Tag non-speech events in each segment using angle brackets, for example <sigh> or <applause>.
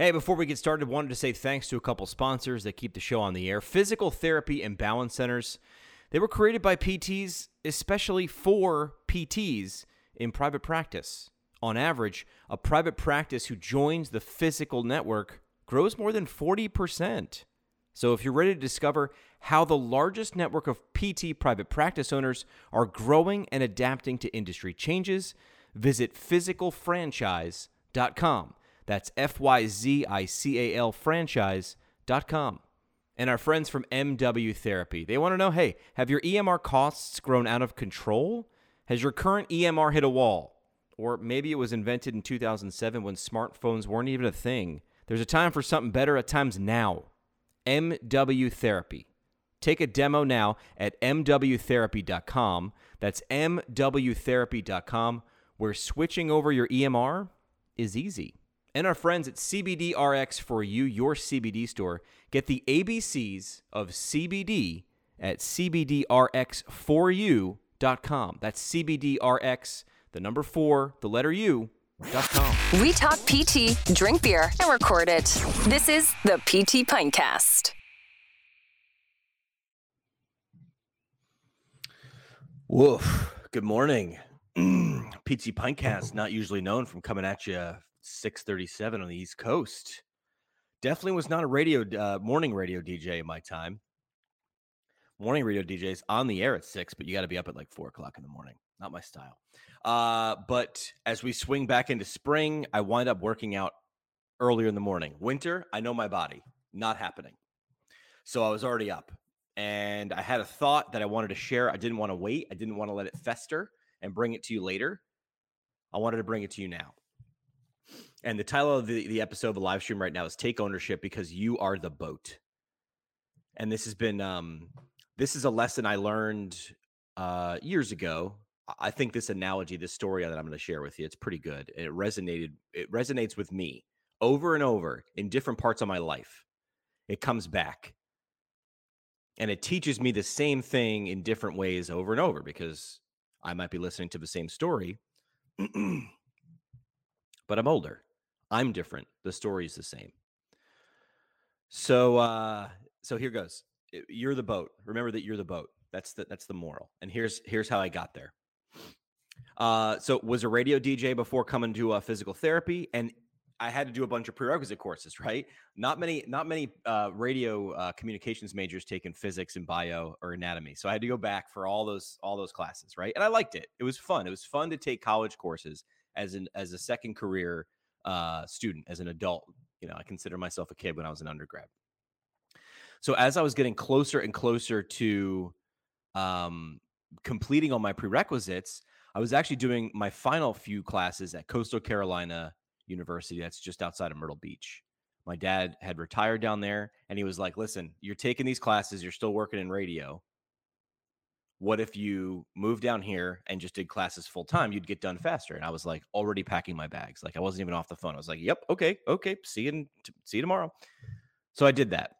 Hey, before we get started, wanted to say thanks to a couple sponsors that keep the show on the air. Fyzical Therapy and Balance Centers. They were created by PTs, especially for PTs in private practice. On average, a private practice who joins the Fyzical network grows more than 40%. So if you're ready to discover how the largest network of PT private practice owners are growing and adapting to industry changes, visit fyzicalfranchise.com. That's F Y Z I C A L franchise.com. And our friends from MW Therapy, they want to know hey, have your EMR costs grown out of control? Has your current EMR hit a wall? Or maybe it was invented in 2007 when smartphones weren't even a thing. There's a time for something better, at times now. MW Therapy. Take a demo now at mwtherapy.com. That's mwtherapy.com, where switching over your EMR is easy and our friends at CBDRX for you, your CBD store. Get the ABCs of CBD at CBDRX4U.com. That's CBDRX, the number four, the letter U. Dot com. We talk PT, drink beer, and record it. This is the PT Pintcast. Woof. Good morning. <clears throat> PT Pintcast, not usually known from coming at you 637 on the East Coast. Definitely was not a radio uh, morning radio DJ in my time. Morning radio DJs on the air at six, but you got to be up at like four o'clock in the morning. Not my style. Uh, but as we swing back into spring, I wind up working out earlier in the morning. Winter, I know my body, not happening. So I was already up and I had a thought that I wanted to share. I didn't want to wait, I didn't want to let it fester and bring it to you later. I wanted to bring it to you now. And the title of the, the episode of the live stream right now is Take Ownership because you are the boat. And this has been um this is a lesson I learned uh years ago. I think this analogy, this story that I'm going to share with you, it's pretty good. It resonated, it resonates with me over and over in different parts of my life. It comes back. And it teaches me the same thing in different ways over and over because I might be listening to the same story, <clears throat> but I'm older. I'm different. The story's the same. So uh so here goes. You're the boat. Remember that you're the boat. That's the that's the moral. And here's here's how I got there. Uh so was a radio DJ before coming to uh, physical therapy and I had to do a bunch of prerequisite courses, right? Not many, not many uh, radio uh, communications majors taking physics and bio or anatomy. So I had to go back for all those all those classes, right? And I liked it. It was fun. It was fun to take college courses as an as a second career uh, student, as an adult. You know, I consider myself a kid when I was an undergrad. So as I was getting closer and closer to um, completing all my prerequisites, I was actually doing my final few classes at Coastal Carolina University. That's just outside of Myrtle Beach. My dad had retired down there, and he was like, "Listen, you're taking these classes. You're still working in radio what if you moved down here and just did classes full time? You'd get done faster. And I was like already packing my bags. Like I wasn't even off the phone. I was like, yep, okay, okay, see you, t- see you tomorrow. So I did that.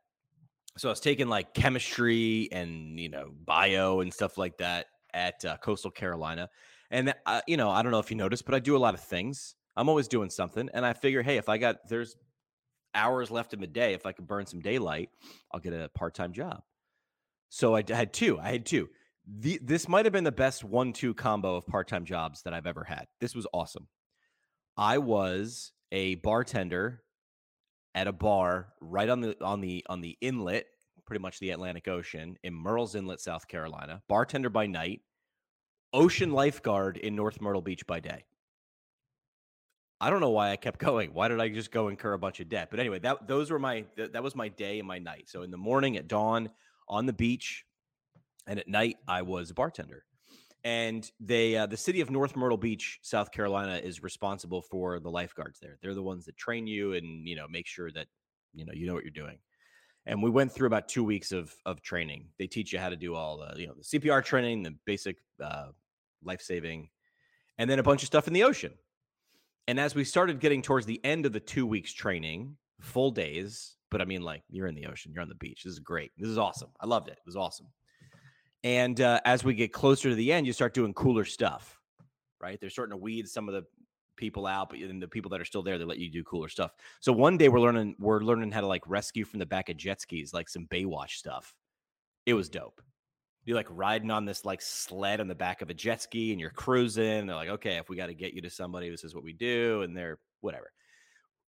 So I was taking like chemistry and you know bio and stuff like that at uh, Coastal Carolina. And uh, you know, I don't know if you noticed, but I do a lot of things. I'm always doing something, and I figure, hey, if I got there's hours left in the day, if I could burn some daylight, I'll get a part time job. So I had two. I had two the, this might have been the best one-two combo of part-time jobs that I've ever had. This was awesome. I was a bartender at a bar right on the on the on the inlet, pretty much the Atlantic Ocean in Murrells Inlet, South Carolina. Bartender by night, ocean lifeguard in North Myrtle Beach by day. I don't know why I kept <laughs> going. Why did I just go incur a bunch of debt? But anyway, that those were my that was my day and my night. So in the morning at dawn on the beach, and at night I was a bartender. And they, uh, the city of North Myrtle Beach, South Carolina, is responsible for the lifeguards there. They're the ones that train you and you know make sure that you know you know what you're doing. And we went through about two weeks of of training. They teach you how to do all the you know the CPR training, the basic uh, life saving, and then a bunch of stuff in the ocean. And as we started getting towards the end of the two weeks training, full days, but I mean, like you're in the ocean, you're on the beach. This is great. This is awesome. I loved it. It was awesome. And uh, as we get closer to the end, you start doing cooler stuff, right? They're starting to weed some of the people out, but then the people that are still there, they let you do cooler stuff. So one day we're learning we're learning how to like rescue from the back of jet skis, like some Baywatch stuff. It was dope. You're like riding on this like sled on the back of a jet ski and you're cruising. They're like, okay, if we got to get you to somebody, this is what we do. And they're whatever.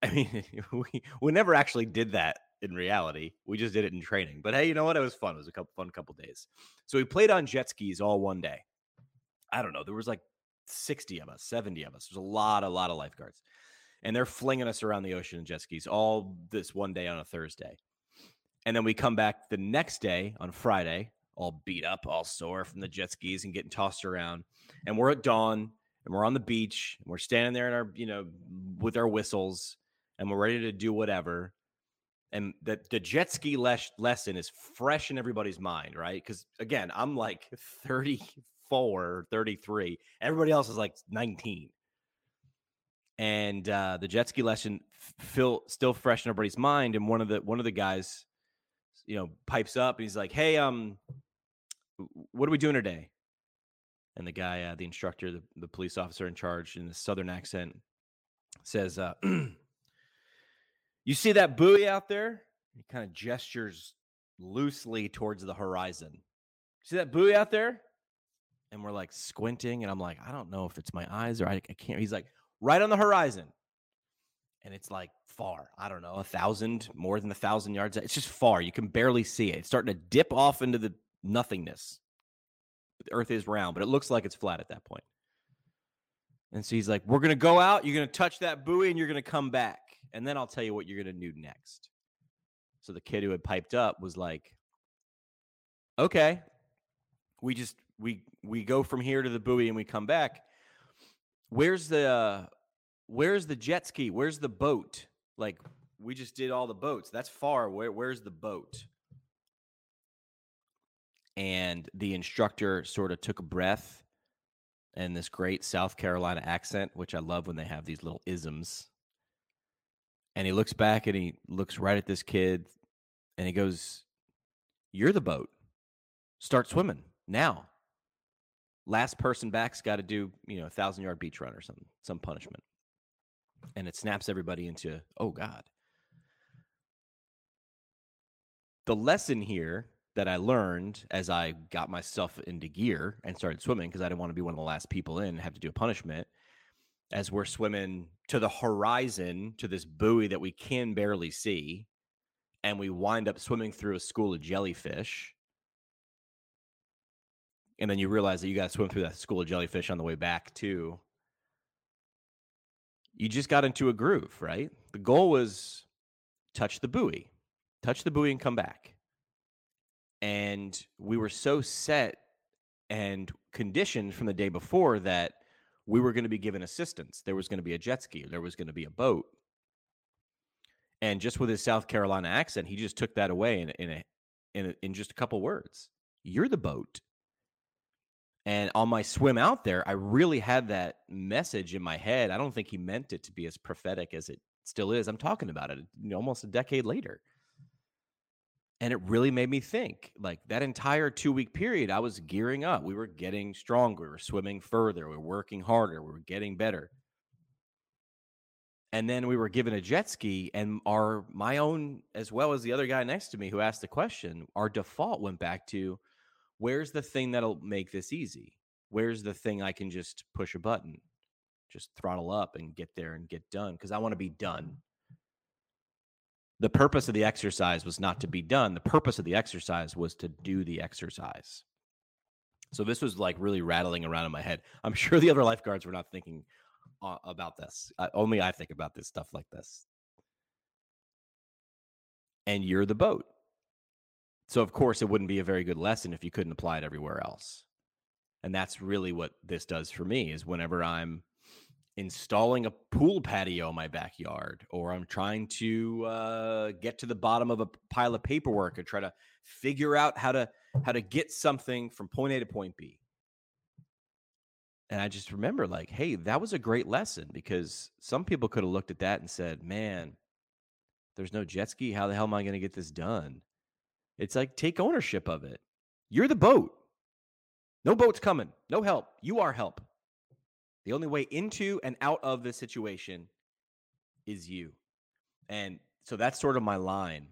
I mean, <laughs> we, we never actually did that in reality. We just did it in training. But hey, you know what? It was fun. It was a couple fun couple days. So we played on jet skis all one day. I don't know. There was like 60 of us, 70 of us. There's a lot, a lot of lifeguards. And they're flinging us around the ocean in jet skis all this one day on a Thursday. And then we come back the next day on Friday, all beat up, all sore from the jet skis and getting tossed around. And we're at dawn and we're on the beach and we're standing there in our, you know, with our whistles and we're ready to do whatever. And the, the jet ski les- lesson is fresh in everybody's mind, right? Because again, I'm like 34, 33. Everybody else is like 19. And uh, the jet ski lesson feel still fresh in everybody's mind. And one of the one of the guys, you know, pipes up and he's like, "Hey, um, what are we doing today?" And the guy, uh, the instructor, the, the police officer in charge, in the southern accent, says, uh, <clears throat> "You see that buoy out there?" He kind of gestures loosely towards the horizon. See that buoy out there? And we're like squinting, and I'm like, I don't know if it's my eyes or I, I can't. He's like, right on the horizon, and it's like far. I don't know, a thousand, more than a thousand yards. It's just far. You can barely see it. It's starting to dip off into the nothingness. The earth is round, but it looks like it's flat at that point. And so he's like, We're going to go out. You're going to touch that buoy and you're going to come back. And then I'll tell you what you're going to do next. So the kid who had piped up was like, Okay. We just, we, we go from here to the buoy and we come back. Where's the, uh, where's the jet ski? Where's the boat? Like, we just did all the boats. That's far. Where, where's the boat? and the instructor sort of took a breath and this great South Carolina accent, which I love when they have these little isms. And he looks back and he looks right at this kid and he goes, You're the boat. Start swimming now. Last person back's got to do, you know, a thousand yard beach run or something, some punishment. And it snaps everybody into, oh God. The lesson here that I learned as I got myself into gear and started swimming because I didn't want to be one of the last people in have to do a punishment. As we're swimming to the horizon to this buoy that we can barely see, and we wind up swimming through a school of jellyfish. And then you realize that you got to swim through that school of jellyfish on the way back, too. You just got into a groove, right? The goal was touch the buoy, touch the buoy and come back and we were so set and conditioned from the day before that we were going to be given assistance. There was going to be a jet ski, there was going to be a boat. And just with his South Carolina accent, he just took that away in in a, in, a, in just a couple words. You're the boat. And on my swim out there, I really had that message in my head. I don't think he meant it to be as prophetic as it still is. I'm talking about it almost a decade later and it really made me think like that entire two week period i was gearing up. We were getting stronger we were swimming further we were working harder we were getting better. And then we were given a jet ski and our my own as well as the other guy next to me who asked the question our default went back to where's the thing that'll make this easy? Where's the thing i can just push a button just throttle up and get there and get done? Because i want to be done the purpose of the exercise was not to be done. The purpose of the exercise was to do the exercise. So this was like really rattling around in my head. I'm <laughs> sure the other lifeguards were not thinking uh, about this. Only I think about this stuff like this. And you're the boat. So of course it wouldn't be a very good lesson if you couldn't apply it everywhere else. And that's really what this does for me is whenever I'm installing a pool patio in my backyard or i'm trying to uh, get to the bottom of a pile of paperwork and try to figure out how to how to get something from point a to point b. And i just remember like hey that was a great lesson because some people could have looked at that and said man there's no jet ski. How the hell am i going to get this done? It's like take ownership of it. You're the boat. No boat's coming. No help. You are help The only way into and out of this situation is you. And so that's sort of my line.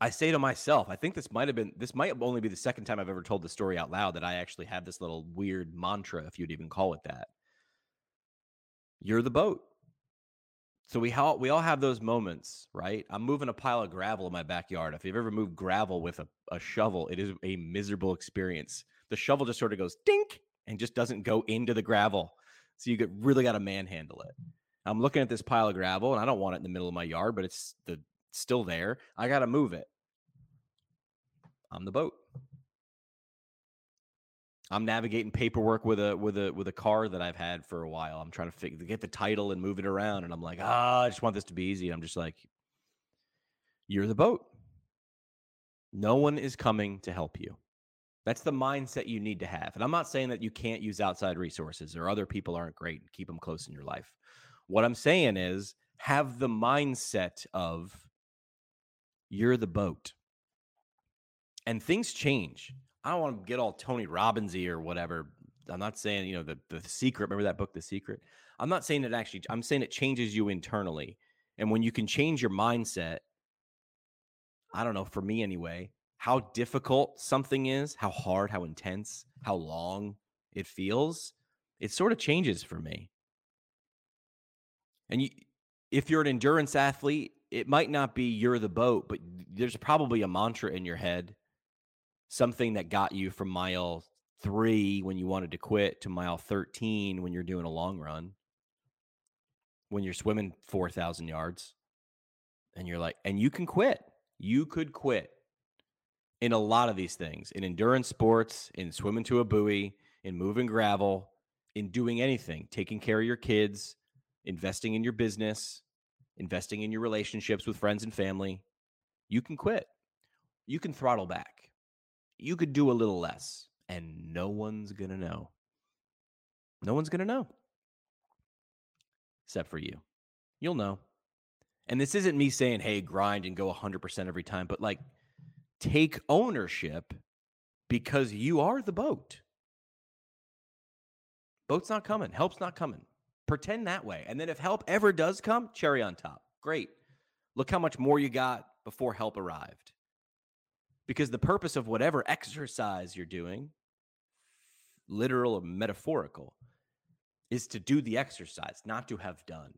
I say to myself, I think this might have been, this might only be the second time I've ever told the story out loud that I actually have this little weird mantra, if you'd even call it that. You're the boat. So we all we all have those moments, right? I'm moving a pile of gravel in my backyard. If you've ever moved gravel with a, a shovel, it is a miserable experience. The shovel just sort of goes dink and just doesn't go into the gravel. So you get really got to manhandle it. I'm looking at this pile of gravel and I don't want it in the middle of my yard, but it's the still there. I got to move it. I'm the boat. I'm navigating paperwork with a with a with a car that I've had for a while. I'm trying to get the title and move it around, and I'm like, ah, I just want this to be easy. I'm just like, you're the boat. No one is coming to help you. That's the mindset you need to have. And I'm not saying that you can't use outside resources or other people aren't great and keep them close in your life. What I'm saying is have the mindset of you're the boat. And things change. I don't want to get all Tony Robbinsy or whatever. I'm not saying, you know, the the secret. Remember that book, The Secret? I'm not saying it actually, I'm saying it changes you internally. And when you can change your mindset, I don't know, for me anyway, how difficult something is, how hard, how intense, how long it feels, it sort of changes for me. And you, if you're an endurance athlete, it might not be you're the boat, but there's probably a mantra in your head something that got you from mile three when you wanted to quit to mile 13 when you're doing a long run, when you're swimming 4,000 yards, and you're like, and you can quit. You could quit in a lot of these things in endurance sports, in swimming to a buoy, in moving gravel, in doing anything, taking care of your kids, investing in your business, investing in your relationships with friends and family. You can quit. You can throttle back you could do a little less and no one's going to know. No one's going to know except for you. You'll know. And this isn't me saying, hey, grind and go 100% every time, but like take ownership because you are the boat. Boat's not coming, help's not coming. Pretend that way. And then if help ever does come, cherry on top. Great. Look how much more you got before help arrived because the purpose of whatever exercise you're doing, literal or metaphorical, is to do the exercise, not to have done.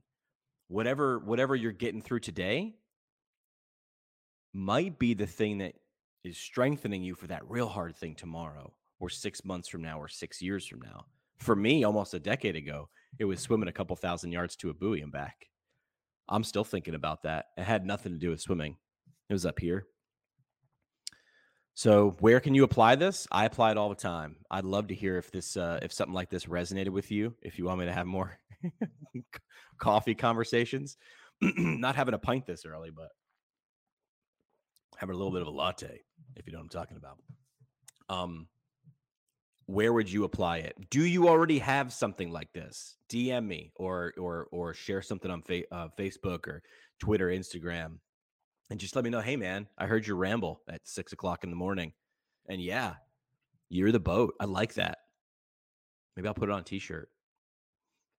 Whatever whatever you're getting through today might be the thing that is strengthening you for that real hard thing tomorrow or 6 months from now or 6 years from now. For me, almost a decade ago, it was swimming a couple thousand yards to a buoy and back. I'm still thinking about that. It had nothing to do with swimming. It was up here. So where can you apply this? I apply it all the time. I'd love to hear if this uh, if something like this resonated with you. If you want me to have more <laughs> coffee conversations, <clears throat> not having a pint this early, but having a little bit of a latte, if you know what I'm talking about. Um, where would you apply it? Do you already have something like this? DM me or or or share something on fa- uh, Facebook or Twitter, Instagram and just let me know, hey man, I heard your ramble at six o'clock in the morning. And yeah, you're the boat. I like that. Maybe I'll put it on a t-shirt.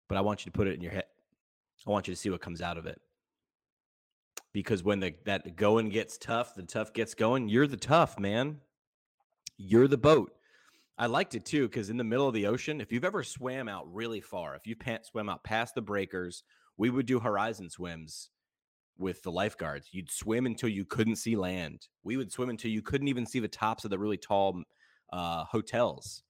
But I want you to put it in your head. I want you to see what comes out of it. Because when the that going gets tough, the tough gets going, you're the tough, man. You're the boat. I liked it too, because in the middle of the ocean, if you've ever swam out really far, if you swam out past the breakers, we would do horizon swims with the lifeguards. You'd swim until you couldn't see land. We would swim until you couldn't even see the tops of the really tall uh, hotels.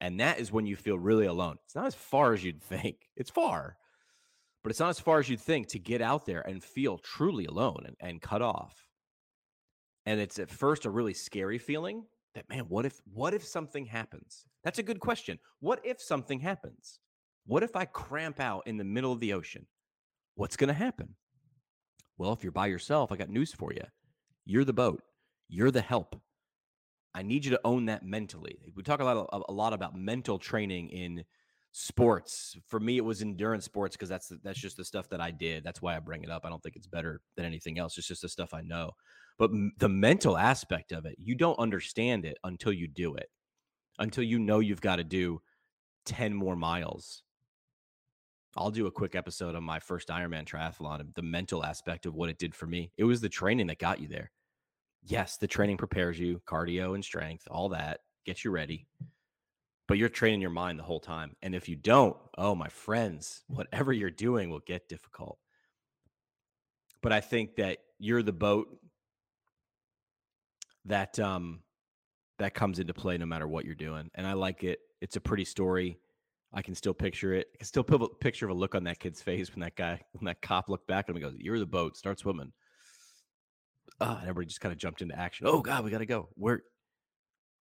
And that is when you feel really alone. It's not as far as you'd think. It's far, but it's not as far as you'd think to get out there and feel truly alone and, and cut off. And it's at first a really scary feeling that, man, what if, what if something happens? That's a good question. What if something happens? What if I cramp out in the middle of the ocean? What's going to happen? Well, if you're by yourself, I got news for you. You're the boat. You're the help. I need you to own that mentally. We talk a lot, a lot about mental training in sports. For me, it was endurance sports because that's that's just the stuff that I did. That's why I bring it up. I don't think it's better than anything else. It's just the stuff I know. But m- the mental aspect of it, you don't understand it until you do it. Until you know you've got to do 10 more miles I'll do a quick episode on my first Ironman triathlon and the mental aspect of what it did for me. It was the training that got you there. Yes, the training prepares you, cardio and strength, all that gets you ready. But you're training your mind the whole time. And if you don't, oh, my friends, whatever you're doing will get difficult. But I think that you're the boat that um that comes into play no matter what you're doing. And I like it. It's a pretty story. I can still picture it. I can still picture of a look on that kid's face when that guy, when that cop looked back at him and goes, You're the boat, start swimming. Uh, and everybody just kind of jumped into action. Oh God, we gotta go. We're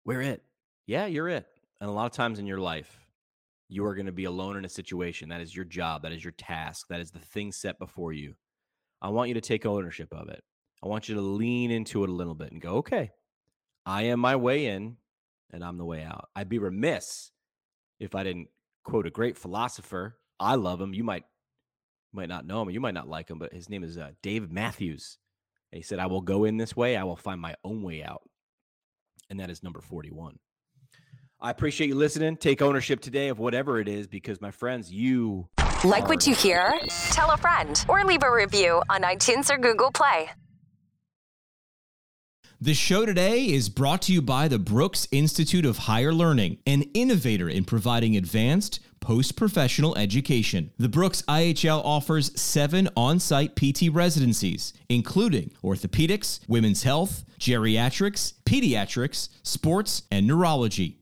we're it. Yeah, you're it. And a lot of times in your life, you are going to be alone in a situation. That is your job. That is your task. That is the thing set before you. I want you to take ownership of it. I want you to lean into it a little bit and go, okay, I am my way in and I'm the way out. I'd be remiss if I didn't quote a great philosopher. I love him. You might might not know him, you might not like him, but his name is uh, Dave Matthews. And he said, "I will go in this way. I will find my own way out," and that is number forty-one. I appreciate you listening. Take ownership today of whatever it is, because my friends, you like what you hear. Tell a friend or leave a review on iTunes or Google Play. The show today is brought to you by the Brooks Institute of Higher Learning, an innovator in providing advanced post professional education. The Brooks IHL offers seven on site PT residencies, including orthopedics, women's health, geriatrics, pediatrics, sports, and neurology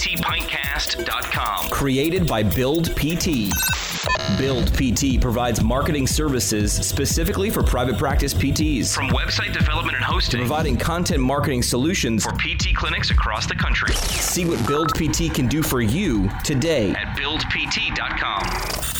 ptpintcast.com. Created by Build PT. Build PT provides marketing services specifically for private practice PTs. From website development and hosting, providing content marketing solutions for PT clinics across the country. See what Build PT can do for you today at buildpt.com.